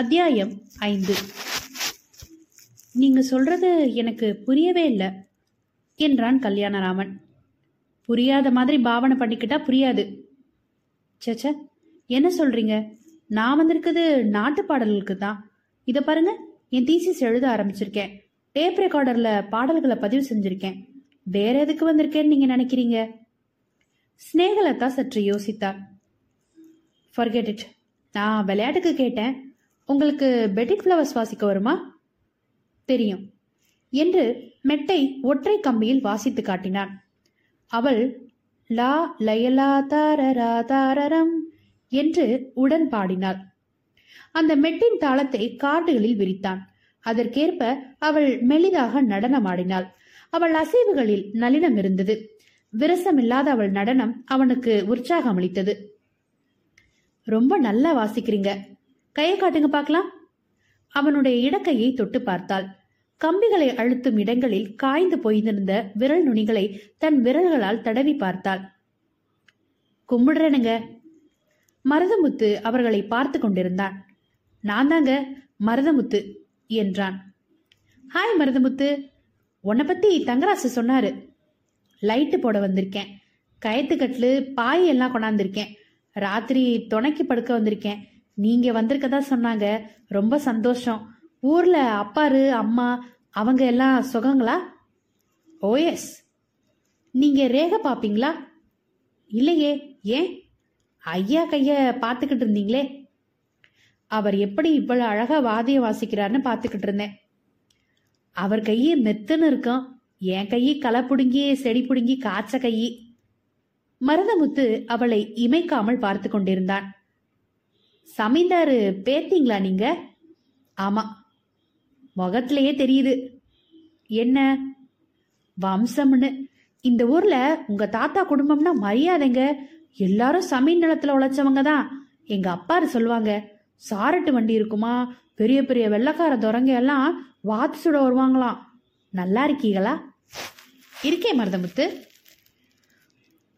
அத்தியாயம் ஐந்து. நீங்க சொல்றது எனக்கு புரியவே இல்லை என்றான் கல்யாணராமன். புரியாத மாதிரி பாவனை பண்ணிக்கிட்டா புரியாது. சேச்ச என்ன சொல்றீங்க? நான் வந்திருக்குது நாட்டு பாடல்களுக்கு தான். இதை பாருங்க என் தீசிஸ் எழுத ஆரம்பிச்சிருக்கேன். டேப் ரெக்கார்டர்ல பாடல்களை பதிவு செஞ்சிருக்கேன். வேற எதுக்கு வந்திருக்கேன்னு நீங்க நினைக்கிறீங்க? ஸ்னேகலதா சற்று யோசித்தார் ஃபர்கெட் இட் நான் விளையாட்டுக்கு கேட்டேன். உங்களுக்கு பெட்டிக் ஃப்ளவர்ஸ் வாசிக்க வருமா? தெரியும். என்று மெட்டை ஒற்றை கம்பியில் வாசித்து காட்டினான். அவள் லா லயலா தாரரா தாரரம் என்று உடன் பாடினாள். அந்த மெட்டின் தாளத்தை கார்டுகளில் விரித்தான். அதற்கேற்ப அவள் மெலிதாக நடனமாடினாள் அவள் அசைவுகளில் நளினம் இருந்தது. விரசமில்லாத அவள் நடனம் அவனுக்கு உற்சாகம் அளித்தது. ரொம்ப நல்லா வாசிக்கிறீங்க. கையை காட்டுங்க பார்க்கலாம். அவனுடைய இடக்கையை தொட்டு பார்த்தாள். கம்பிகளை அழுத்தும் இடங்களில் காய்ந்து போயிருந்த விரல் நுனிகளை தன் விரல்களால் தடவி பார்த்தாள். கும்பிடுறேனுங்க. மருதமுத்து அவர்களை பார்த்து கொண்டிருந்தான். நான் தாங்க மருதமுத்து என்றான். ஹாய் மருதமுத்து. உன்னை பத்தி தங்கராசு சொன்னாரு. லைட்டு போட வந்திருக்கேன். கயத்துக்கட்டில் பாய் எல்லாம் கொண்டாந்துருக்கேன். ராத்திரி துணைக்கு படுக்க வந்திருக்கேன். நீங்க வந்திருக்கதா சொன்னாங்க. ரொம்ப சந்தோஷம். ஊர்ல அப்பாரு அம்மா அவங்க எல்லாம் சுகங்களா? ஓஎஸ் நீங்க ரேக பாப்பீங்களா? இல்லையே ஏன்? ஐயா கைய பார்த்துக்கிட்டு இருந்தீங்களே? அவர் எப்படி இவ்வளவு அழகா வாதியம் வாசிக்கிறார்னு பார்த்துக்கிட்டு இருந்தேன். அவர் கையே மெத்துன்னு இருக்கும். என் கையை களை புடுங்கி செடி புடுங்கி காய்ச்ச கையி மருதமுத்து அவளை இமைக்காமல் பார்த்து கொண்டிருந்தான். சமைந்தாரு பேத்தீங்களா நீங்க? ஆமா. முகத்திலேயே தெரியுது. என்ன? வம்சம்னு. இந்த ஊர்ல உங்க தாத்தா குடும்பம்னா மரியாதைங்க. எல்லாரும் சமீன் நிலத்துல உழைச்சவங்க தான். எங்க அப்பாரு சொல்லுவாங்க சாரட்டு வண்டி இருக்குமா? பெரிய பெரிய வெள்ளக்கார துறங்க எல்லாம் வாத்து சுட வருவாங்களாம். நல்லா இருக்கீங்களா? இருக்கே மருதமுத்து.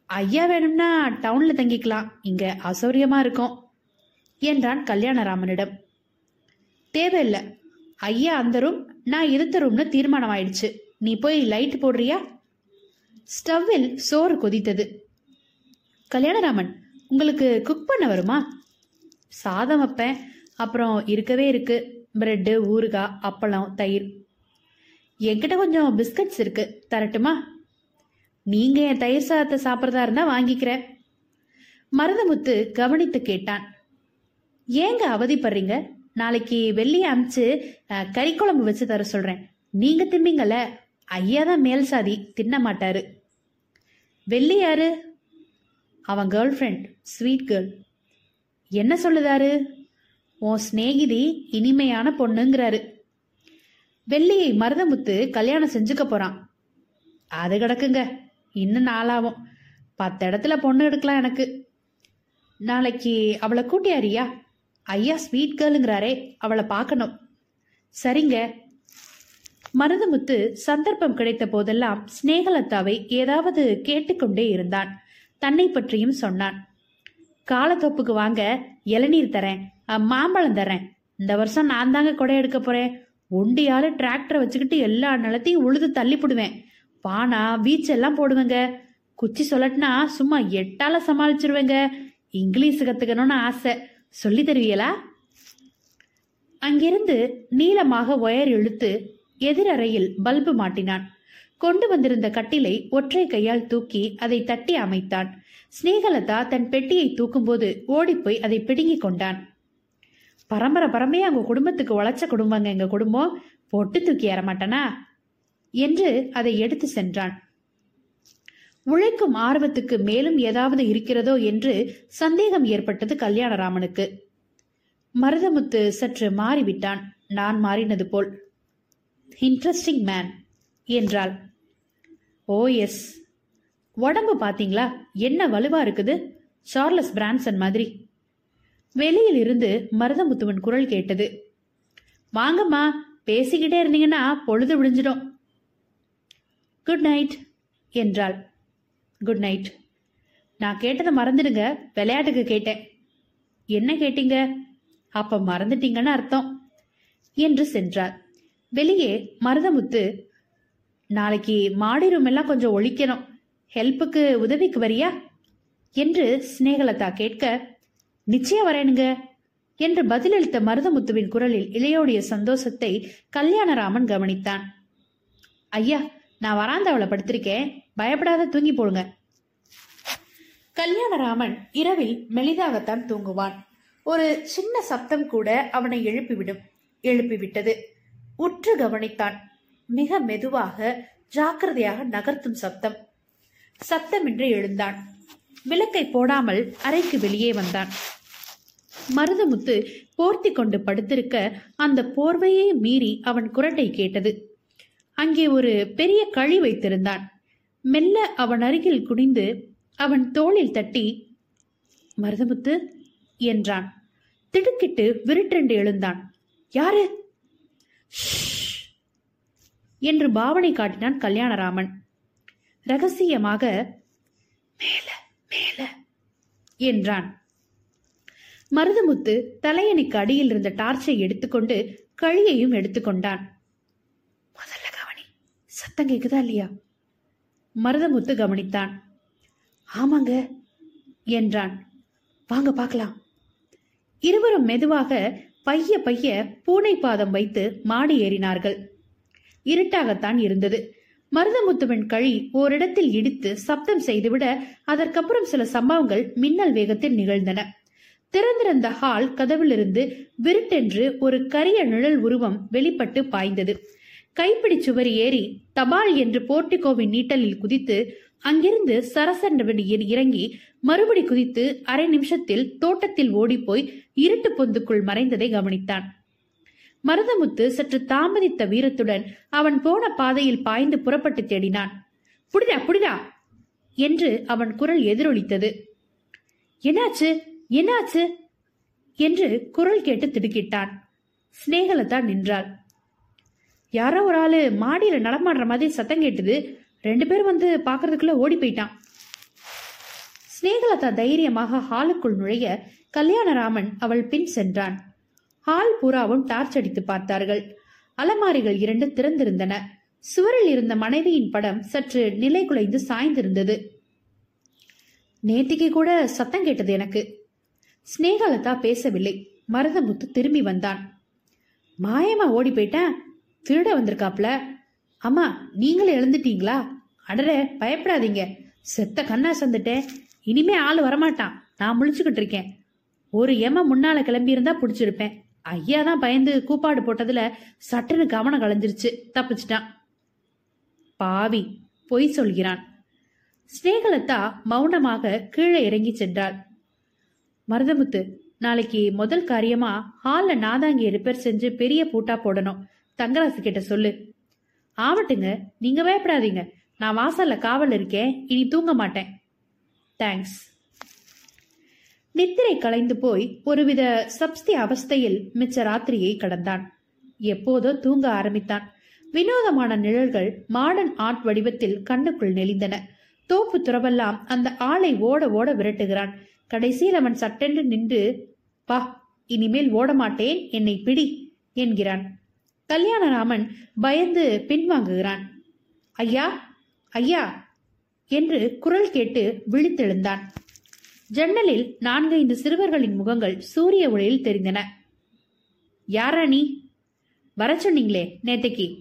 ஐயா வேணும்னா டவுன்ல தங்கிக்கலாம். இங்க அசௌரியமா இருக்கும். என்றான் கல்யாணராமனிடம். தேவையில்லை. ஐயா அந்த ரூம் நான் இருந்த ரூம்னு தீர்மானம் ஆயிடுச்சு நீ போய் லைட் போடுறியா? ஸ்டவ்வில் சோறு கொதித்தது. கல்யாணராமன் உங்களுக்கு குக் பண்ண வருமா? சாதம் வைப்பேன். அப்புறம் இருக்கவே இருக்கு. பிரெட்டு ஊறுகாய் அப்பளம் தயிர். என்கிட்ட கொஞ்சம் பிஸ்கட்ஸ் இருக்கு. தரட்டுமா? நீங்க என் தயிர் சாதத்தை சாப்பிட்றதா இருந்தா வாங்கிக்கிறேன். மருதமுத்து கவனித்து கேட்டான். ஏங்க அவதிப்படுறீங்க? நாளைக்கு வெள்ளியை அமிச்சு கறிக்குழம்பு கறி குழம்பு வச்சு தர சொல்றேன். நீங்க திம்பிங்கல்ல? ஐயா தான் மேல் சாதி தின்ன மாட்டாரு. வெள்ளி யாரு? அவன் கேர்ள் ஃப்ரெண்ட் ஸ்வீட் கேர்ள் என்ன சொல்லுதாரு? உன் சிநேகிதி இனிமையான பொண்ணுங்கிறாரு. வெள்ளியை மருதமுத்து கல்யாணம் செஞ்சுக்க போறான். அது கிடக்குங்க. இன்னும் நாளாகும் பத்து இடத்துல பொண்ணு எடுக்கலாம் எனக்கு. நாளைக்கு அவளை கூட்டியாரியா? ஐயா ஸ்வீட் கேர்ளுங்கிறாரே அவளை பார்க்கணும். சரிங்க. மருதமுத்து சந்தர்ப்பம் கிடைத்த போதெல்லாம் ஸ்நேகலதாவை ஏதாவது கேட்டுக்கொண்டே இருந்தான். தன்னை பற்றியும் சொன்னான். காலத்தோப்புக்கு வாங்க இளநீர் தரேன் மாம்பழம் தரேன். இந்த வருஷம் நான் தாங்க கொடை எடுக்க போறேன். ஒண்டியால டிராக்டரை வச்சுக்கிட்டு எல்லா நிலத்தையும் உழுது தள்ளிப்புடுவேன் பானா வீச்செல்லாம் போடுவேங்க. குச்சி சொல்லட்டுனா சும்மா எட்டால சமாளிச்சிருவேங்க. இங்கிலீஷ் கத்துக்கணும்னு ஆசை. சொல்லி தருவீங்களா அங்கிருந்து நீளமாக ஒயர் இழுத்து எதிரறையில் பல்பு மாட்டினான். கொண்டு வந்திருந்த கட்டிலை ஒற்றை கையால் தூக்கி அதை தட்டி அமைத்தான். ஸ்நேகலதா தன் பெட்டியை தூக்கும்போது ஓடிப்போய் அதை பிடுங்கிக் கொண்டான். பரம்பரை பரம்பையா உங்க குடும்பத்துக்கு உழைச்ச குடும்பங்க எங்க குடும்பம். பொட்டு தூக்கி ஏறமாட்டனா என்று அதை எடுத்து சென்றான். உழைக்கும் ஆர்வத்துக்கு மேலும் ஏதாவது இருக்கிறதோ என்று சந்தேகம் ஏற்பட்டது கல்யாணராமனுக்கு. மருதமுத்து சற்று மாறிவிட்டான். நான் மாறினது போல். இன்ட்ரெஸ்டிங் மேன் என்றாள். Oh, ஓ எஸ் உடம்பு பாத்தீங்களா என்ன வலுவா இருக்குது? சார்லஸ் பிரான்சன் மாதிரி. வெளியில் இருந்து மருதமுத்துவன் குரல் கேட்டது. வாங்கம்மா பேசிக்கிட்டே இருந்தீங்கன்னா பொழுது விழிஞ்சிடும் குட் நைட் என்றாள். குட் நைட் நான் கேட்டதை மறந்துடுங்க. விளையாட்டுக்கு கேட்டேன். என்ன கேட்டீங்க? அப்ப மறந்துட்டீங்கன்னு அர்த்தம். என்று சென்றார். வெளியே மருதமுத்து நாளைக்கு மாடி ரூம் எல்லாம் கொஞ்சம் ஒழிக்கணும். ஹெல்ப்புக்கு உதவிக்கு வரியா? என்று சிநேகலதா கேட்க நிச்சயம் வரேனுங்க. என்று பதிலளித்த மருதமுத்துவின் குரலில் இளையோடைய சந்தோஷத்தை கல்யாணராமன் கவனித்தான். ஐயா நான் வராந்தாவில் படுத்திருக்கேன். பயப்படாத தூங்கி போடுங்க. கல்யாணராமன் இரவில் மெலிதாகத்தான் தூங்குவான். ஒரு சின்ன சப்தம் கூட அவனை எழுப்பிவிடும். எழுப்பிவிட்டது. உற்று கவனித்தான். மிக மெதுவாக ஜாக்கிரதையாக நகர்த்தும் சப்தம். சத்தமின்றி எழுந்தான். விளக்கை போடாமல் அறைக்கு வெளியே வந்தான். மருதமுத்து போர்த்தி கொண்டு படுத்திருக்க அந்த போர்வையை மீறி அவன் குரட்டை கேட்டது. அங்கே ஒரு பெரிய கழி வைத்திருந்தான். மெல்ல அவன் அருகில் குனிந்து அவன் தோளில் தட்டி மருதமுத்து என்றான். திடுக்கிட்டு விருட்டென்று எழுந்தான். யாரு? "ஷ்ஷ்" என்று பாவனை காட்டினான் கல்யாணராமன். ரகசியமாக மேல மேல என்றான். மருதமுத்து தலையணைக்கு அடியில் இருந்த டார்ச்சை எடுத்துக்கொண்டு கழியையும் எடுத்துக்கொண்டான். சத்தம் கேக்குதா இல்லையா? மருதமுத்து கவனித்தான். ஆமாங்க என்றான். வாங்க பார்க்கலாம். இருவரும் மெதுவாக பைய பைய பூனை பாதம் வைத்து மாடி ஏறினார்கள். இருட்டாகத்தான் இருந்தது. மருதமுத்துவின் கழி ஓரிடத்தில் இடித்து சப்தம் செய்துவிட அதற்கப்புறம் சில சம்பவங்கள் மின்னல் வேகத்தில் நிகழ்ந்தன. திறந்திருந்த ஹால் கதவிலிருந்து விருட்டென்று ஒரு கரிய நிழல் உருவம் வெளிப்பட்டு பாய்ந்தது. கைப்பிடி சுவர் ஏறி தபால் என்று போர்டிகோவின் நீட்டலில் குதித்து அங்கிருந்து சரசரவென்று இறங்கி மறுபடி குதித்து அரை நிமிஷத்தில் தோட்டத்தில் ஓடிப்போய் இருட்டு பொந்துக்குள் மறைந்ததை கவனித்தான். மருதமுத்து சற்று தாமதித்த வீரத்துடன் அவன் போன பாதையில் பாய்ந்து புறப்பட்டு தேடினான். புடிடா புடிடா! என்று அவன் குரல் எதிரொலித்தது. என்னாச்சு? என்னாச்சு? என்று குரல் கேட்டு திடுக்கிட்டான். சிநேகலதா நின்றாள். யாரோ ஒரு ஆளு மாடியில் நடமாடுற மாதிரி சத்தம் கேட்டுது. ரெண்டு பேரும் வந்து பார்க்கறதுக்குள்ளே ஓடி போயிட்டான். சிநேகலதா தைரியமாக ஹாலுக்குள் நுழைய கல்யாணராமன் அவள் பின் சென்றான். ஹால் பூராவும் டார்ச் அடித்து பார்த்தார்கள். அலமாரிகள் இரண்டு திறந்திருந்தன. சுவரில் இருந்த மனைவியின் படம் சற்று நிலை குலைந்து சாய்ந்திருந்தது. நேத்திக்கு கூட சத்தம் கேட்டது எனக்கு. சிநேகலதா பேசவில்லை. மருதமுத்து திரும்பி வந்தான். மாயமா ஓடி போயிட்டேன் திருட வந்திருக்காப்ல. அம்மா நீங்களும் எழுந்துட்டீங்களா? அடரே பயப்படாதீங்க. செத்த கண்ணா சந்துட்டேன் இனிமே ஆள் வரமாட்டான். நான் முழிச்சுக்கிட்டு இருக்கேன். ஒரு ஏம முன்னால கிளம்பி இருந்தா பிடிச்சிருப்பேன். ஐயா தான் பயந்து கூப்பாடு போட்டதுல சட்டுன்னு கவனம் கலைஞ்சிருச்சு. தப்பிச்சிட்டான். பாவி பொய் சொல்கிறான். ஸ்நேகலதா மௌனமாக கீழே இறங்கி சென்றாள். மருதமுத்து நாளைக்கு முதல் காரியமா ஹால்ல நாதாங்கி ரிப்பேர் செஞ்சு பெரிய பூட்டா போடணும். தங்கராசு கிட்ட சொல்லு. ஆவட்டுங்க நீங்க பயப்படாதீங்க. நான் வாசல்ல காவல் இருக்கேன் இனி தூங்க மாட்டேன். தேங்க்ஸ் நித்திரை கலைந்து போய் ஒருவித சப்ஸ்தி அவஸ்தையில் மிச்ச ராத்திரியை கடந்தான். எப்போதோ தூங்க ஆரம்பித்தான். வினோதமான நிழல்கள் மாடர்ன் ஆர்ட் வடிவத்தில் கண்ணுக்குள் நெளிந்தன. தோப்பு துறவெல்லாம் அந்த ஆளை ஓட ஓட விரட்டுகிறான். கடைசியில் அவன் சட்டென்று நின்று பா இனிமேல் ஓட மாட்டேன் என்னை பிடி என்கிறான். கல்யாணராமன் பயந்து பின்வாங்குகிறான். ஐயா ஐயா என்று குரல் கேட்டு விழித்தெழுந்தான். ஜன்னலில் நான்கைந்து சிறுவர்களின் முகங்கள் சூரிய ஒளியில் தெரிந்தன. யாரா நீ? வர சொன்னீங்களே நேத்தைக்கு.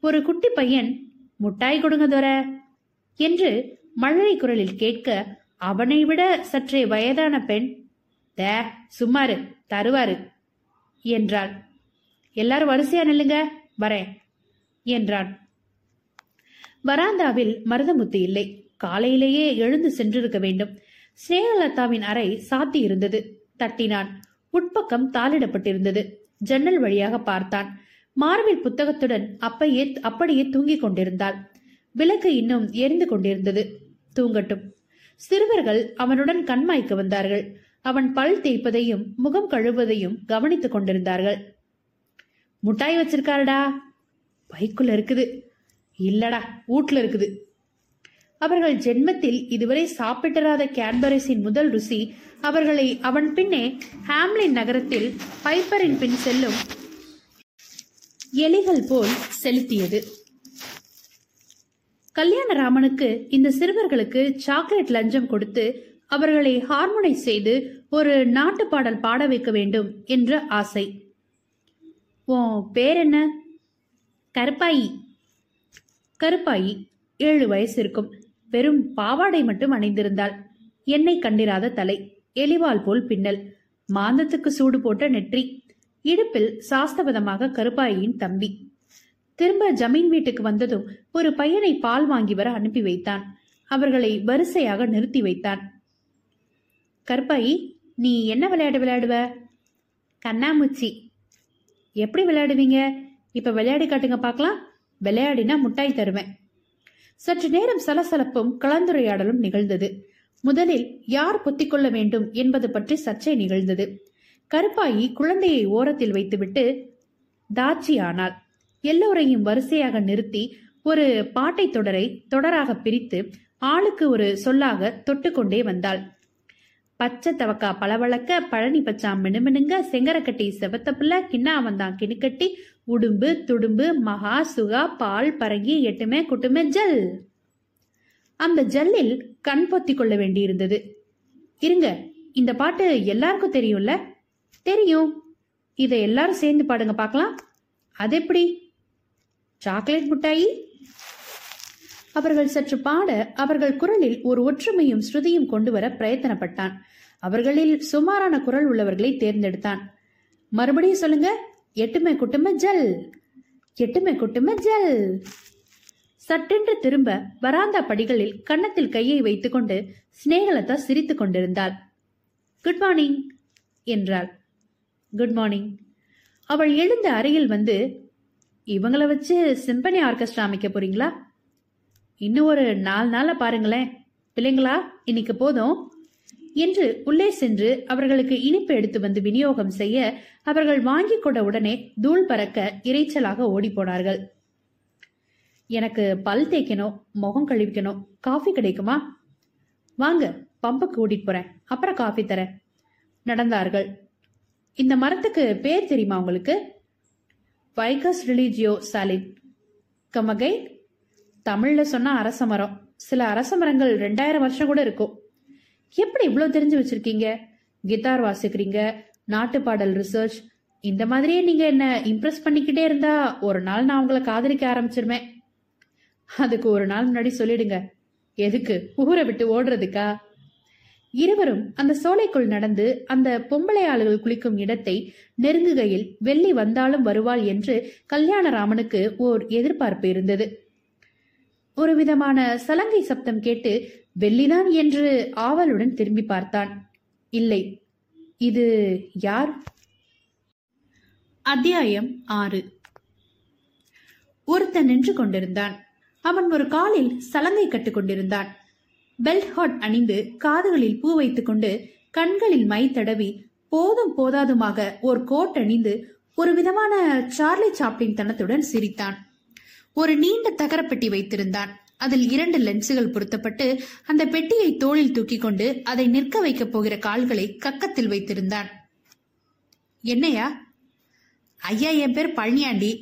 ஒரு குட்டி பையன் முட்டாய் கொடுங்க தோர என்று மழலை குரலில் கேட்க அவனை விட சற்றே வயதான பெண். தே சும்மாரு தருவாரு என்றாள். எல்லாரும் வரிசையா நில்லுங்க. வரேன் என்றான். வராந்தாவில் மருதமுத்து இல்லை. காலையிலேயே எழுந்து சென்றிருக்க வேண்டும். ஸ்னேகலதாவின் அறை சாத்தி இருந்தது. தட்டினான். உட்பக்கம் தாளிடப்பட்டிருந்தது. ஜன்னல் வழியாக பார்த்தான். மார்பில் புத்தகத்துடன் அப்பையே அப்படியே தூங்கிக் கொண்டிருந்தாள். விளக்கு இன்னும் எரிந்து கொண்டிருந்தது. தூங்கட்டும். சிறுவர்கள் அவனுடன் கண்மாய்க்கு வந்தார்கள். அவன் பல் தேய்ப்பதையும் முகம் கழுவதையும் கவனித்துக் கொண்டிருந்தார்கள். முட்டாய் வச்சிருக்காருடா. பைக்குள்ள இருக்குது. இல்லடா வீட்ல இருக்குது. அவர்கள் ஜென்மத்தில் இதுவரை சாப்பிட்டராத கேட்பரிஸின் முதல் ருசி அவர்களை அவன் பின்னே ஹாம்லின் நகரத்தில் பைப்பரின் பின் செல்லும் எலிகள் போல் செலுத்தியது. கல்யாணராமனுக்கு இந்த சிறுவர்களுக்கு சாக்லேட் லஞ்சம் கொடுத்து அவர்களை ஹார்மோனைஸ் செய்து ஒரு நாட்டு பாடல் பாட வைக்க வேண்டும் என்ற ஆசை. உன் பேர் என்ன கருப்பாயி. கருப்பாயி ஏழு வயசு இருக்கும் வெறும் பாவாடை மட்டும் அணிந்திருந்தாள். எண்ணெய் கண்டிராத தலை எலிவால் போல் பின்னல் மாந்தத்துக்கு சூடு போட்ட நெற்றி இடுப்பில் சாஸ்தவதமாக கருப்பாயின் தம்பி. திரும்ப ஜமீன் வீட்டுக்கு வந்ததும் ஒரு பையனை பால் வாங்கி வர அனுப்பி வைத்தான். அவர்களை வரிசையாக நிறுத்தி வைத்தான். கருப்பாயி நீ என்ன விளையாடு விளையாடுவ? கண்ணாமூச்சி. எப்படி விளையாடுவீங்க? இப்ப விளையாடி காட்டுங்க பார்க்கலாம். விளையாடினா முட்டாய் தருவேன். சற்று நேரம் சலசலப்பும் கலந்துரையாடலும் நிகழ்ந்தது. முதலில் யார் பொத்திக்கொள்ள வேண்டும் என்பது பற்றி சர்ச்சை நிகழ்ந்தது. கருப்பாயி குழந்தையை ஓரத்தில் வைத்துவிட்டு தாச்சி ஆனாள். எல்லோரையும் வரிசையாக நிறுத்தி ஒரு பாட்டை தொடரை தொடராக பிரித்து ஆளுக்கு ஒரு சொல்லாக தொட்டுக்கொண்டே வந்தாள். பச்சை தவக்கா பளவளக்க பழனி பச்சாம் மினுமினுங்க செங்கரக்கட்டி செவத்த புள்ள கிண்ணா வந்தான் கிணிக்கட்டி உடும்பு துடும்பு மகா சுகா பால் பரங்கி எட்டுமே குட்டுமே ஜல். அந்த ஜல்லில் கண் பொத்தி கொள்ள வேண்டியிருந்தது. இருங்க இந்த பாட்டு எல்லாருக்கும் தெரியும்ல? தெரியும். இதை எல்லாரும் சேர்ந்து பாடுங்க பார்க்கலாம். அது எப்படி சாக்லேட் முட்டாயி? அவர்கள் சற்று பாட அவர்கள் குரலில் ஒரு ஒற்றுமையும் ஸ்ருதியும் கொண்டு வர பிரயத்தனப்பட்டான். அவர்களில் சுமாரான குரல் உள்ளவர்களை தேர்ந்தெடுத்தான். மறுபடியும் சொல்லுங்க எட்டுமை குட்டுமை ஜல் எட்டுமை குட்டுமை ஜல். சட்டென்று திரும்ப வராந்தா படிகளில் கன்னத்தில் கையை வைத்துக்கொண்டு சிநேகலதா சிரித்துக் கொண்டிருந்தாள். குட் மார்னிங் என்றாள். குட் மார்னிங் அவள் எழுந்த அறையில் வந்து இவங்களை வச்சு சிம்பனி ஆர்கெஸ்ட்ரா அமைக்க போறீங்களா? இன்னும் ஒரு நாலு நாள பாருங்களேன். பிள்ளைங்களா இன்னைக்கு போதும்? என்று உள்ளே சென்று அவர்களுக்கு இனிப்பு எடுத்து வந்து விநியோகம் செய்ய அவர்கள் வாங்கி கொண்ட உடனே தூள் பறக்க இறைச்சலாக ஓடி போனார்கள். எனக்கு பல் தேய்க்கணும் முகம் கழுவிக்கணும் காஃபி கிடைக்குமா? வாங்க பம்புக்கு கூட்டிட்டு போறேன் அப்புறம் காஃபி தரேன் நடந்தார்கள். இந்த மரத்துக்கு பேர் தெரியுமா உங்களுக்கு? வைகஸ் ரிலீஜியோ சாலிட் கமகை தமிழ்ல சொன்னா அரச மரம். சில அரச மரங்கள் ரெண்டாயிரம் வருஷம் கூட இருக்கும். எப்படி இவ்வளவு தெரிஞ்சு வச்சிருக்கீங்க? கிட்டார் வாசிக்கிறீங்க நாட்டு பாடல் ரிசர்ச் இந்த மாதிரியே நீங்க என்ன இம்ப்ரெஸ் பண்ணிக்கிட்டே இருந்தா ஒரு நாள் நான் உங்களை காதலிக்க ஆரம்பிச்சிருவேன். அதுக்கு ஒரு நாள் முன்னாடி சொல்லிடுங்க. எதுக்கு? ஊரை விட்டு ஓடுறதுக்கா? இருவரும் அந்த சோலைக்குள் நடந்து அந்த பொம்பளை ஆளுகள் குளிக்கும் இடத்தை நெருங்குகையில் வெள்ளி வந்தாலும் வருவாள் என்று கல்யாணராமனுக்கு ஓர் எதிர்பார்ப்பு இருந்தது. ஒரு விதமான சலங்கை சப்தம் கேட்டு வெள்ளிதான் என்று ஆவலுடன் திரும்பி பார்த்தான். இல்லை இது யார்? அத்தியாயம் ஆறு. ஒருத்தன் நின்று கொண்டிருந்தான். அவன் ஒரு காலில் சலங்கை கட்டுக் கொண்டிருந்தான். பெல்ட் ஹாட் அணிந்து காதுகளில் பூ வைத்துக் கொண்டு கண்களில் மை தடவி போதும் போதாதுமாக ஒரு கோட் அணிந்து ஒரு விதமான சார்லி சாப்ளின் தனத்துடன் சிரித்தான். ஒரு நீண்ட தகரப்பெட்டி வைத்திருந்தான். அதில் இரண்டு லென்ஸுகள் பொருத்தப்பட்டு அந்த பெட்டியை தோளில் தூக்கிக் கொண்டு அதை நிற்க வைக்கப் போகிற கால்களை கக்கத்தில் வைத்திருந்தான். என்னையா? ஐயா என் பேர் பழனியாண்டி.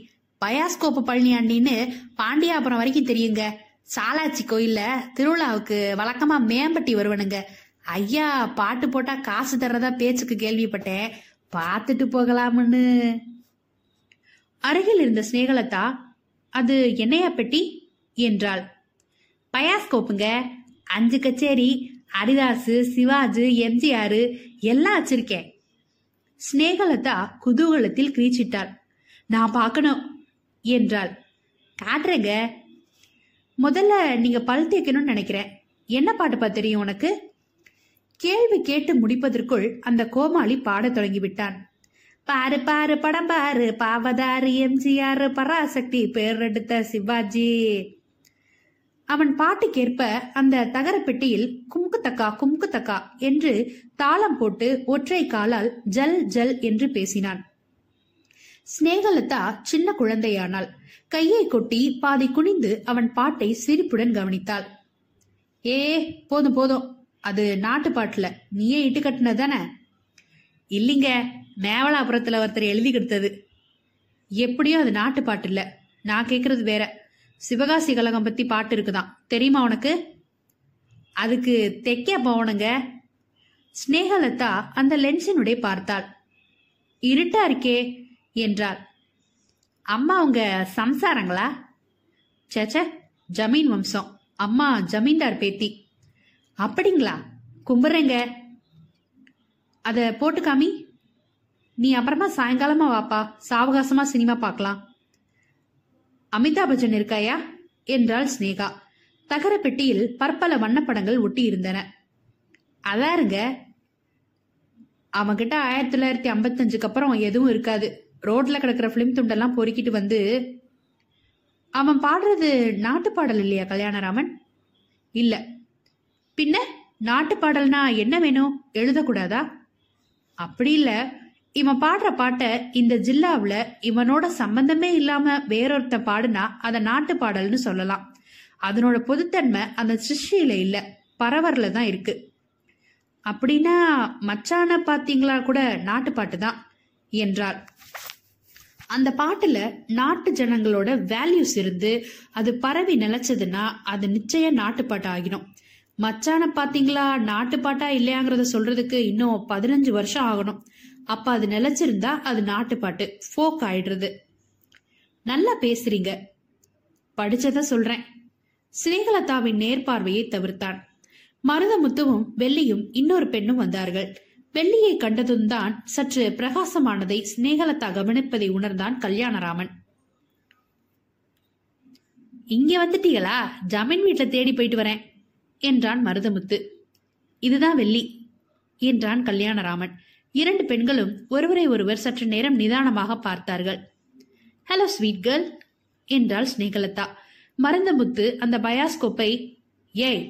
பயாஸ்கோப்பு பழனியாண்டின்னு பாண்டியாபுரம் வரைக்கும் தெரியுங்க. சாலாச்சி கோயில்ல திருவிழாவுக்கு வழக்கமா மேம்பட்டி வருவனுங்க. ஐயா பாட்டு போட்டா காசு தர்றதா பேச்சுக்கு கேள்விப்பட்டேன். பார்த்துட்டு போகலாம்னு அருகில் இருந்த ஸ்நேகலதா அது என்னையா பெட்டி? என்றாள். பயாஸ்கோப்புங்க. அஞ்சு கச்சேரி அரிதாசு சிவாஜு எம்ஜிஆர் எல்லாம் வச்சிருக்கேன். ஸ்னேகலதா குதூகலத்தில் கிரீச்சிட்டாள். நான் பார்க்கணும் என்றாள். காட்டுறேங்க. முதல்ல நீங்க பல் தேய்க்கணும்னு நினைக்கிறேன். என்ன பாட்டுப்பா தெரியும் உனக்கு? கேள்வி கேட்டு முடிப்பதற்குள் அந்த கோமாளி பாடத் தொடங்கிவிட்டான். பாரு பாரு படம் பாரு. பாவதாரு எம்ஜிஆர் பராசக்தி பேர் எடுத்த சிவாஜி. அவன் பாட்டுக்கேற்ப அந்த தகரப்பெட்டியில் பெட்டியில் கும்கு தக்கா என்று தாளம் போட்டு ஒற்றை காலால் ஜல் ஜல் என்று பேசினான். ஸ்நேகலதா சின்ன குழந்தையானாள் கையை கொட்டி பாதி குனிந்து அவன் பாட்டை சிரிப்புடன் கவனித்தாள். ஏ போதும் போதும். அது நாட்டு பாட்டுல. நீயே இட்டு கட்டினது தானே? இல்லைங்க. மேவலாபுரத்தில் ஒருத்தர் எழுதி கொடுத்தது. எப்படியும் அது நாட்டு பாட்டு இல்லை. நான் கேட்கறது வேற. சிவகாசி கழகம் பத்தி பாட்டு இருக்குதான் தெரியுமா உனக்கு? அதுக்கு தெக்க போவனுங்க ஸ்னேகலதா அந்த லென்ஸினுடைய பார்த்தாள். இருட்டா இருக்கே என்றாள். அம்மா உங்க சம்சாரங்களா? சேச்சே ஜமீன் வம்சம். அம்மா ஜமீன்தார் பேத்தி. அப்படிங்களா? கும்பிட்றேங்க அத போட்டு காமி நீ அப்புறமா சாயங்காலமா வாப்பா. சாவகாசமா சினிமா பார்க்கலாம். அமிதாப் பச்சன் இருக்காயா? என்றாள் ஸ்னேகா தகர பெட்டியில் பற்பல வண்ணப்படங்கள் ஒட்டி இருந்தன அதாருங்க அவன்கிட்ட ஆயிரத்தி தொள்ளாயிரத்தி ஐம்பத்தஞ்சுக்கு அப்புறம் எதுவும் இருக்காது. ரோட்ல கிடக்கிற ஃபிலிம் துண்டெல்லாம் பொறுக்கிட்டு வந்து அவன் பாடுறது நாட்டு பாடல் இல்லையா கல்யாணராமன்? இல்ல. பின்ன நாட்டு பாடல்னா என்ன வேணும்? எழுதக்கூடாதா? அப்படி இல்லை. இவன் பாடுற பாட்டை இந்த ஜில்லாவில் இவனோட சம்பந்தமே இல்லாம வேறொருத்தன் பாடுனா அத நாட்டு பாடல்னு சொல்லலாம். அதனோட பொதுத்தன்மை அந்த சிருஷ்டியில இல்ல பரவரில் தான் இருக்கு. அப்படின்னா மச்சான பாத்தீங்களா கூட நாட்டு பாட்டு தான் என்றார். அந்த பாட்டுல நாட்டு ஜனங்களோட வேல்யூஸ் இருந்து அது பரவி நிலைச்சதுன்னா அது நிச்சயம் நாட்டுப்பாட்டு ஆகிடும். மச்சான பாத்தீங்களா நாட்டுப்பாட்டா இல்லையாங்கிறத சொல்றதுக்கு இன்னும் பதினஞ்சு வருஷம் ஆகணும். அப்ப அது நிலைச்சிருந்தா அது நாட்டுப்பாட்டு ஃபோக் ஆயிடுறது. நல்லா பேசுறீங்க. படிச்சத சொல்றேன். ஸ்ரீகலதாவின் நேர்பார்வையை தவிர்த்தான். மருதமுத்துவும் வெள்ளியும் இன்னொரு பெண்ணும் வந்தார்கள். வெள்ளியை கண்டதும் தான் சற்று பிரகாசமானதை சிநேகலதா கவனிப்பதை உணர்ந்தான் கல்யாணராமன். இங்க வந்துட்டீங்களா? ஜமீன் வீட்டுல தேடி போயிட்டு வரேன் என்றான் மருதமுத்து. இதுதான் வெள்ளி என்றான் கல்யாணராமன். இரண்டு பெண்களும் ஒருவரை ஒருவர் சற்று நேரம் நிதானமாக பார்த்தார்கள். ஹலோ ஸ்வீட் கேர்ள் என்றாள் ஸ்னேகலதா மருந்தமுத்து அந்த பயாஸ்கோப்பை ஏய்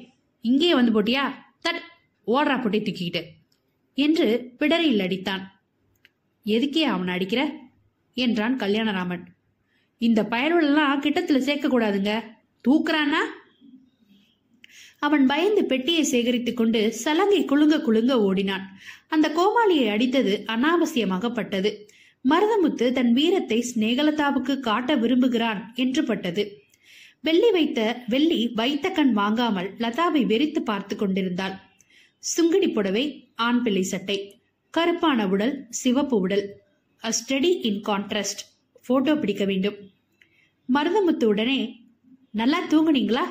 இங்கே வந்து போட்டியா? தட் ஓடுறா போட்டி தூக்கிக்கிட்டு. என்று பிடரில் அடித்தான். எதுக்கே அவனை அடிக்கிற? என்றான் கல்யாணராமன். இந்த பயலுடெல்லாம் கிட்டத்துல சேர்க்க கூடாதுங்க தூக்குறானா அவன் பயந்து பெட்டியை சேகரித்துக் கொண்டு சலங்கை குலுங்க குலுங்க ஓடினான். அந்த கோமாளியை அடித்தது அனாவசியமாகப்பட்டது. மருதமுத்து தன் வீரத்தை ஸ்நேகலதாவுக்கு காட்ட விரும்புகிறான் என்று பட்டது வெள்ளி வைத்த வெள்ளி வைத்த கண் வாங்காமல் லதாவை வெறித்து பார்த்து கொண்டிருந்தாள். சுங்கடி புடவை ஆண் பிள்ளை சட்டை கருப்பான உடல் சிவப்பு உடல். A study in contrast photo பிடிக்க வேண்டும். மருதமுத்து உடனே நல்லா தூங்குனீங்களா?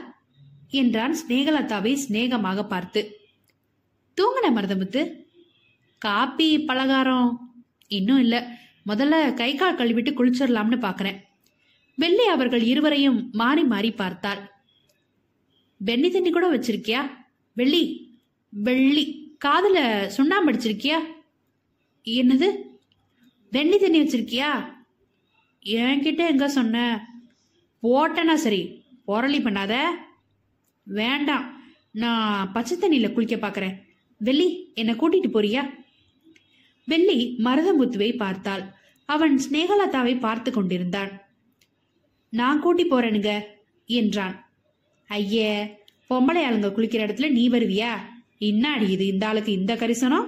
என்றான் ஸ்நேகலதாவை சிநேகமாக பார்த்து. தூங்கின மருதமுத்து காப்பி பலகாரம். இன்னும் இல்ல. முதல்ல கை கால் கழுவிட்டு குளிச்சிடலாம்னு பாக்குறேன். வெள்ளி அவர்கள் இருவரையும் மாறி மாறி பார்த்தாள். வெண்ணி தண்ணி கூட வச்சிருக்கியா? வெள்ளி. வெள்ளி. காதுல சுண்ணாம்பு அடிச்சிருக்கியா? என்னது? வெண்ணி தண்ணி வச்சிருக்கியா? என்கிட்ட எங்க சொன்ன? போட்டனா சரி. போரளி பண்ணாத. வேண்டாம். நான் பச்சை தண்ணியில குளிக்க பார்க்குறேன். வெள்ளி என்னை கூட்டிட்டு போறியா? வெள்ளி மருதமுத்துவை பார்த்தாள். அவன் ஸ்நேகலதாவை பார்த்து கொண்டிருந்தான். நான் கூட்டி போறேனுங்க என்றான். ஐயே பொம்பளை ஆளுங்க குளிக்கிற இடத்துல நீ வருவியா? இன்னாடி இது இந்த ஆளுக்கு இந்த கரிசனம்?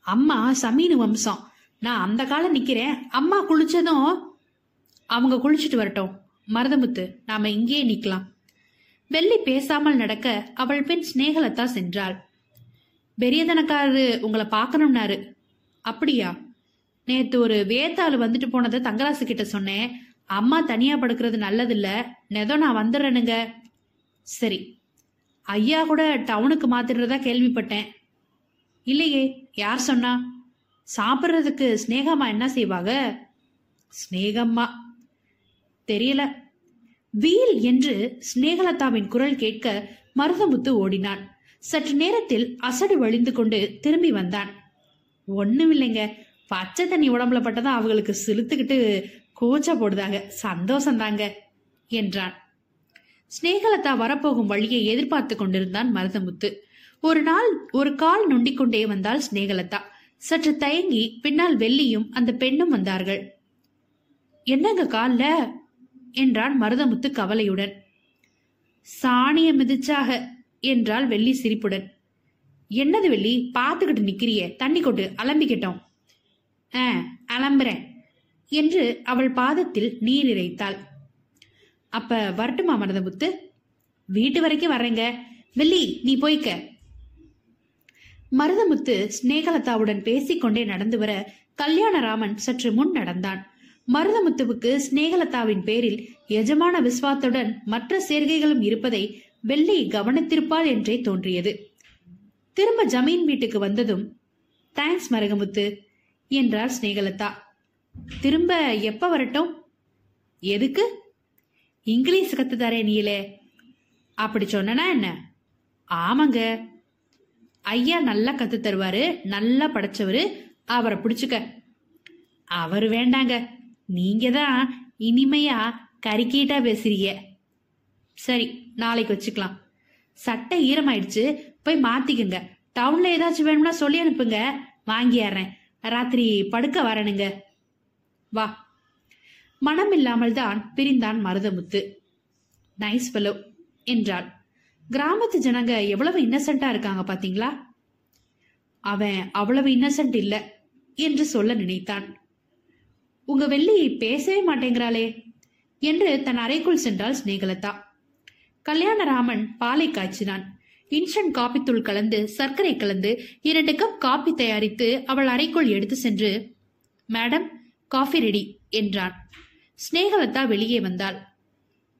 அம்மா சமீனு வம்சம். நான் அந்த காலம் நிக்கிறேன். அம்மா குளிச்சதும் அவங்க குளிச்சுட்டு வரட்டும். மருதமுத்து நாம இங்கேயே நிக்கலாம். வெள்ளி பேசாமல் நடக்க அவள் பின் சிநேகலத்தா சென்றாள். பெரியதனக்காரரு உங்களை பார்க்கணும்னாரு. அப்படியா? நேத்து ஒரு வேத்தாள் வந்துட்டு போனதை தங்கராசு கிட்ட சொன்னேன். அம்மா தனியா படுக்கிறது நல்லதில்ல. நெதோ நான் வந்துடுறேனுங்க. சரி. ஐயா கூட டவுனுக்கு மாத்திடுறதா கேள்விப்பட்டேன். இல்லையே யார் சொன்னா? சாப்பிட்றதுக்கு ஸ்னேகம்மா என்ன செய்வாங்க? ஸ்னேகம்மா தெரியல. வீல் என்று ஸ்னேகலதாவின் குரல் கேட்க மருதமுத்து ஓடினான். சற்று நேரத்தில் அசடு வழிந்து கொண்டு திரும்பி வந்தான். ஒண்ணும் இல்லைங்க பச்சை தண்ணி உடம்புல பட்டதான் அவங்களுக்கு சிலுத்துக்கிட்டு கூச்ச போடுதாங்க. சந்தோஷந்தாங்க என்றான். ஸ்னேகலதா வரப்போகும் வழியை எதிர்பார்த்து கொண்டிருந்தான் மருதமுத்து. ஒரு நாள் ஒரு கால் நொண்டிக்கொண்டே வந்தால் சினேகலதா சற்று தயங்கி பின்னால் வெள்ளியும் அந்த பெண்ணும் வந்தார்கள். என்னங்க கால்ல? என்றான் மருதமுத்து கவலையுடன். சாணிய மிதிச்சாக என்றாள் வெள்ளி சிரிப்புடன். என்னது வெள்ளி பார்த்துக்கிட்டு நிக்கிறிய தண்ணி கொட்டு அலம்பிக்கிட்டோம். ஆ அலம்புறேன் என்று அவள் பாதத்தில் நீர் இறைத்தாள். அப்ப வரட்டுமா மருதமுத்து? வீட்டு வரைக்கும் வர்றேங்க. வெள்ளி நீ போய்க்க. மருதமுத்து ஸ்நேகலதாவுடன் பேசிக்கொண்டே நடந்து வர கல்யாணராமன் சற்று முன் நடந்தான். மருதமுத்துவுக்கு சிநேகலதாவின் பேரில் எஜமான விஸ்வாத்துடன் மற்ற சேர்க்கைகளும் இருப்பதை வெள்ளி கவனித்திருப்பாள் என்றே தோன்றியது. திரும்ப ஜமீன் வீட்டுக்கு வந்ததும் தேங்க்ஸ் மருகமுத்து என்றார் ஸ்நேகலதா திரும்ப எப்ப வரட்டும்? எதுக்கு? இங்கிலீஷ் கத்து தரேன் நீலே. அப்படி சொன்னனா என்ன? ஆமாங்க. ஐயா நல்லா கத்து தருவாரு நல்லா படைச்சவரு அவரை பிடிச்சுக்க. அவர் வேண்டாங்க. நீங்க தான் இனிமையா கறிக்கீட்டா பேசுறீங்க. சரி நாளைக்கு வச்சுக்கலாம். சட்டை ஈரமாயிடுச்சு போய் மாத்திக்குங்க. டவுன்ல ஏதாச்சும் வேணும்னா சொல்லி அனுப்புங்க. வாங்கிடுறேன் ராத்திரி படுக்க வரணுங்க. வா. மனம் இல்லாமல் தான் பிரிந்தான் மருதமுத்து. நைஸ் ஃபெலோ என்றாள். கிராமத்து ஜனங்க எவ்வளவு இன்னசென்ட்டா இருக்காங்க பாத்தீங்களா? அவன் அவ்வளவு இன்னசென்ட் இல்ல என்று சொல்ல நினைத்தான். உங்க வெள்ளி பேசவே மாட்டேங்கிறாளே என்று தன் அறைக்குள் சென்றாள் சிநேகலதா. கல்யாணராமன் பாலை காய்ச்சினான். இன்ஸ்டன்ட் காபி தூள் கலந்து சர்க்கரை கலந்து இரண்டு கப் காபி தயாரித்து அவள் அறைக்குள் எடுத்து சென்று மேடம் காஃபி ரெடி என்றான். ஸ்நேகலதா வெளியே வந்தாள்.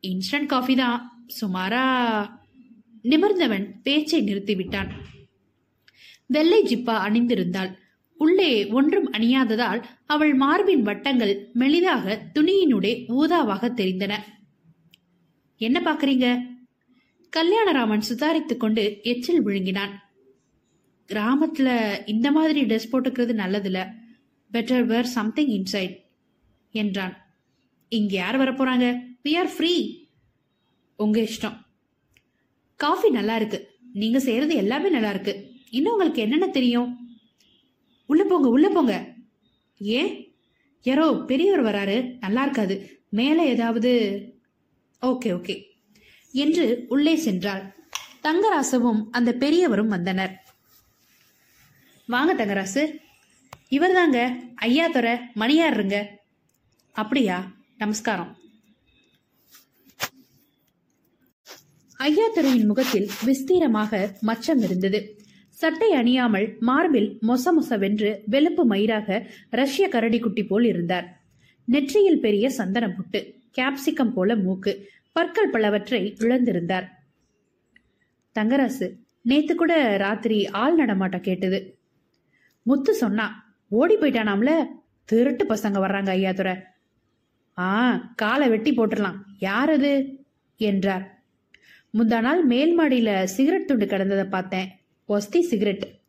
இன்ஸ்டன்ட் காஃபி தான் சுமாரா நிமிர்ந்தவன் பேச்சை நிறுத்திவிட்டான். வெள்ளை ஜிப்பா அணிந்திருந்தாள். உள்ளே ஒன்றும் அணியாததால் அவள் மார்பின் வட்டங்கள் மெலிதாக துணியினுடைய ஊதாவாக தெரிந்தன. என்ன பாக்குறீங்க கல்யாணராமன் சுதாரித்துக் கொண்டு எச்சில் விழுங்கினான். கிராமத்துல இந்த மாதிரி ட்ரெஸ் போட்டுக்கிறது நல்லதில்ல. பெட்டர் வேர் சம்திங் இன்சைட் என்றான். இங்க யார் வரப்போறாங்க வி ஆர் ஃப்ரீ உங்க இஷ்டம். காஃபி நல்லா இருக்கு. நீங்க செய்யறது எல்லாமே நல்லா இருக்கு. இன்னும் உங்களுக்கு என்னென்ன தெரியும்? உள்ள போங்க உள்ள போங்க. ஏன்? யாரோ பெரியவர் வராரு நல்லா இருக்காது. மேலே ஏதாவது ஓகே ஓகே. என்று உள்ளே சென்றாள். தங்கராசவும் அந்த பெரியவரும் வந்தனர். வாங்க தங்கராசு. இவர்தாங்க. ஐயா துறை மணியாருங்க. அப்படியா? நமஸ்காரம். ஐயாத்துறையின் முகத்தில் விஸ்தீரமாக மச்சம் இருந்தது. சட்டை அணியாமல் மார்பில் மொச மொசவென்று வெளுப்பு மயிராக ரஷ்ய கரடிக்குட்டி போல் இருந்தார். நெற்றியில் பெரிய சந்தன புட்டு கேப்சிகம் போல மூக்கு பற்கள் பலவற்றை இழந்திருந்தார். தங்கராசு நேத்து கூட ராத்திரி ஆள் நடமாட்டம் கேட்டது. முத்து சொன்னா ஓடி போயிட்டானாம்ல? திருட்டு பசங்க வர்றாங்க ஐயாதுரை ஆ காலை வெட்டி போட்டுடலாம். யார் அது? என்றார். முந்தா நாள் மேல் மாடியில சிகரெட் துண்டு கிடந்ததை பார்த்தேன். ஒஸ்தி சிகரெட்.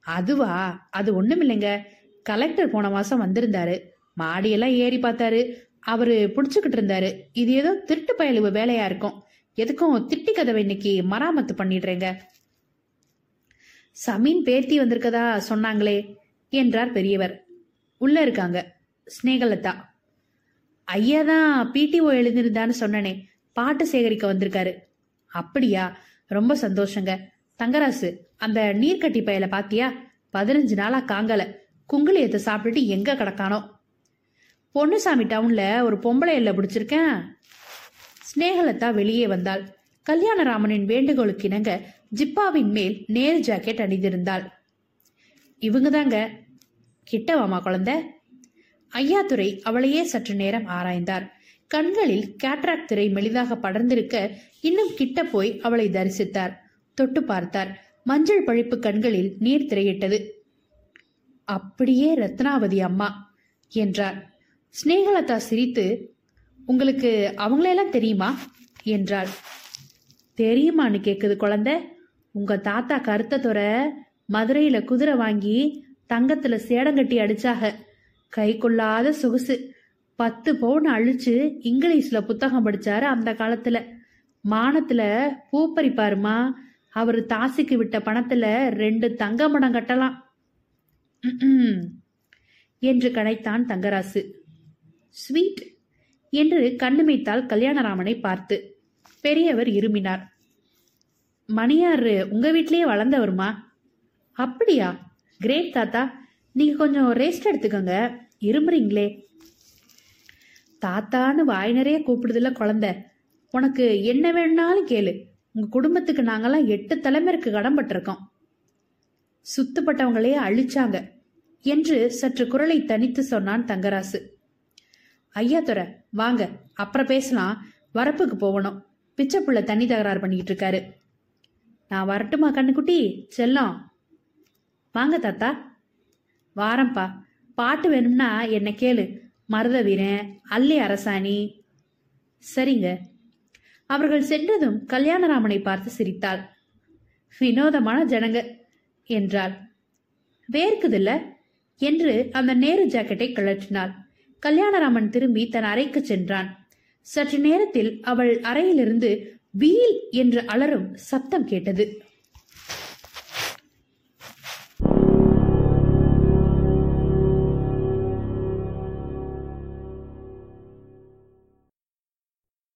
அதுவா? அது ஒண்ணும் இல்லைங்க கலெக்டர் போன மாசம் வந்திருந்தாரு. மாடியெல்லாம் ஏறி பார்த்தாரு. அவரு புடிச்சுக்கிட்டு இருந்தாரு. இது ஏதோ திருட்டு பயலுவ வேலையா இருக்கும். எதுக்கும் திட்டி கதவை இன்னைக்கு மராமத்து பண்ணிடுறேங்க. சமீன் பேத்தி வந்திருக்கதா? சொன்னாங்களே என்றார் பெரியவர். உள்ள இருக்காங்க. ஸ்னேகலதா ஐயா தான் பிடிஓ எழுந்திருந்தான்னு சொன்னனே. பாட்டு சேகரிக்க வந்திருக்காரு. அப்படியா? ரொம்ப சந்தோஷங்க. தங்கராசு அந்த நீர்க்கட்டி பயல பாத்தியா? பதினஞ்சு நாளா காங்கல. குங்குளியத்தை சாப்பிட்டுட்டு எங்க கிடக்கானோ? பொன்னுசாமி டவுன்ல ஒரு பொம்பளை எல்ல பிடிச்சிருக்கேன். ஸ்னேகலதா வெளியே வந்தாள். கல்யாணராமனின் வேண்டுகோளுக்கு இணங்க ஜிப்பாவின் மேல் நேரு ஜாக்கெட் அணிந்திருந்தாள். இவங்க தாங்க கிட்டவாமா குழந்த? ஐயாத்துறை அவளையே சற்று நேரம் ஆராய்ந்தார். கண்களில் கேட்ராக் திரை மெலிதாக படர்ந்திருக்க இன்னும் கிட்ட போய் அவளை தரிசித்தார். தொட்டு பார்த்தார். மஞ்சள் பழிப்பு கண்களில் நீர் திரையிட்டது. அப்படியே ரத்னாவதி அம்மா என்றார். ஸ்னேகலதா சிரித்து உங்களுக்கு அவங்களெல்லாம் தெரியுமா? என்றாள். தெரியுமான்னு கேக்குது குழந்தை. உங்க தாத்தா கருத்த துறை மதுரையில குதிரை வாங்கி தங்கத்துல சேடங்கட்டி அடிச்சாக. கை கொள்ளாத சொகுசு. பத்து பவுன் அழிச்சு இங்கிலீஷ்ல புத்தகம் படிச்சாரு அந்த காலத்துல. மானத்துல பூ பறிப்பாருமா? அவர் தாசிக்கு விட்ட பணத்துல ரெண்டு தங்க மடம் கட்டலாம். என்று கனைத்தான் தங்கராசு. ஸ்வீட் என்று கண்ணுமைத்தாள் கல்யாணராமனை பார்த்து. பெரியவர் இருமினார். மணியார் உங்க வீட்லயே வளர்ந்தவருமா? அப்படியா? கிரேட் தாத்தா நீங்க கொஞ்சம் ரெஸ்ட் எடுத்துக்கோங்க. இருமுறீங்களே. தாத்தான்னு வாய் நிறைய கூப்பிடுதுல குழந்தை. உனக்கு என்ன வேணும்னாலும் கேளு. உங்க குடும்பத்துக்கு நாங்கெல்லாம் எட்டு தலைமுறைக்கு கடன்பட்டிருக்கோம். சுத்தப்பட்டவங்களையே அழிச்சாங்க என்று சற்று குரலை தனித்து சொன்னான் தங்கராசு. ஐயா துறை வாங்க அப்புறம் பேசலாம். வரப்புக்கு போகணும். பிச்சைப்புள்ள தண்ணி தகராறு பண்ணிக்கிட்டு இருக்காரு. நான் வரட்டுமா கண்ணுக்குட்டி? செல்லம். வாங்க தாத்தா. வாரம்பா பாட்டு வேணும்னா என்ன கேளு. மருத வீரன் அல்லி அரசாணி. சரிங்க. அவர்கள் சென்றதும் கல்யாணராமனை பார்த்து சிரித்தாள். வினோதமான ஜனங்க என்றாள். வேர்க்குதில்ல என்று அந்த நேரு ஜாக்கெட்டை கழற்றினாள். கல்யாணராமன் திரும்பி தன் அறைக்கு சென்றான். சற்று நேரத்தில் அவள் அறையிலிருந்து வீல் என்று அலறும் சத்தம் கேட்டது.